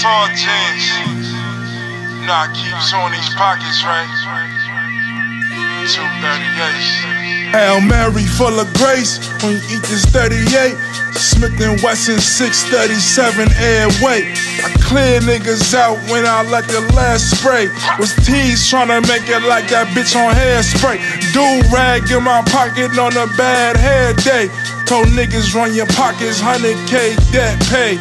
tall jeans. I keep showing these pockets, right? 238. Hail Mary full of grace when you eat this 38. Smith and Wesson 637 Airweight. I clear niggas out when I let the last spray. Was teased trying to make it like that bitch on hairspray. Do rag in my pocket on a bad hair day. Told niggas run your pockets, 100k debt pay.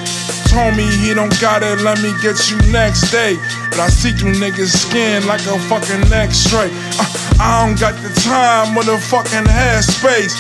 Me he don't got it, let me get you next day. But I see through niggas' skin like a fucking x-ray. Uh, I don't got the time or the fucking headspace.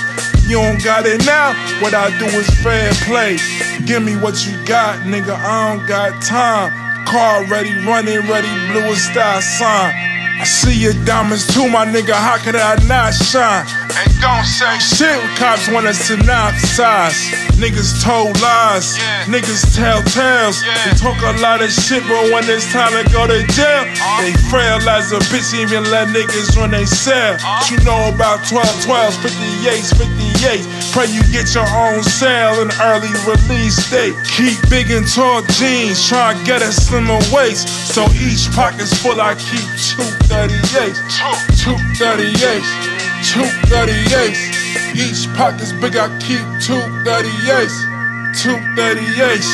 You don't got it now, what I do is fair play. Give me what you got, nigga, I don't got time. Car ready, running ready, blue star sign. I see your diamonds too, my nigga, how could I not shine? And don't say Shit, cops want us to synopsize. Niggas told lies, Yeah. niggas tell tales. Yeah. They talk a lot of shit, but when it's time to go to jail, uh-huh. they frail as a bitch, even let niggas run they cell. Uh-huh. You know about 12, 12s, 58s, 58s. Pray you get your own sale and early release date. Keep big and tall jeans, try to get a slimmer waist. So each pocket's full, I keep two 38s, two 38s, two 38s. Each pocket's big, I keep two 38s, two 38s,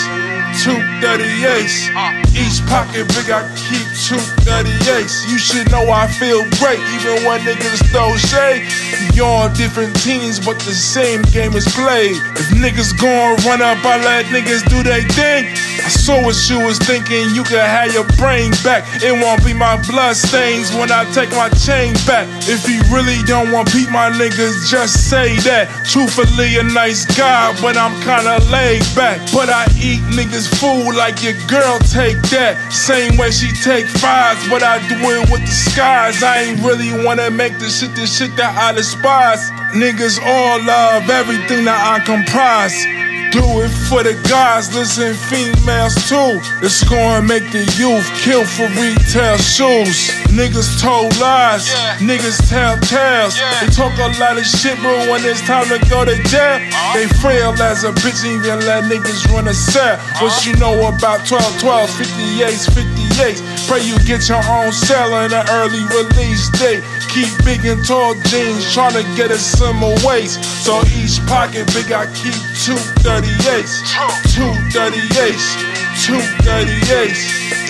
two 38s. Each pocket big, I keep two 38s. You should know I feel great, even when niggas throw shade. You're on different teams, but the same game is played. If niggas gon' run up, I let niggas do their thing. I saw what you was thinking, you could have your brain back. It won't be my blood stains when I take my chain back. If you really don't want beat my niggas, just say that. Truthfully, a nice guy, but I'm kinda laid back. But I eat niggas' food like your girl take that. Same way she take fries, but I do it with the skies. I ain't really wanna make the shit the shit that I despise. Niggas all love everything that I comprise. Do it for the guys, listen, females too. It's gonna make the youth kill for retail shoes. Niggas told lies, yeah. niggas tell tales. Yeah. They talk a lot of shit, but when it's time to go to jail, uh-huh. they frail as a bitch, even let niggas run a cell. Uh-huh. What you know about 12, 12, 58, 58. Pray you get your own cell and an early release date. Keep big and tall jeans, trying to get a similar waist. So each pocket big, I keep two 30 238s, 238s. 238s.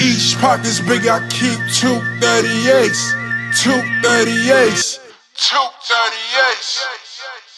Each pocket's big, I keep 238s. 238s. 238s.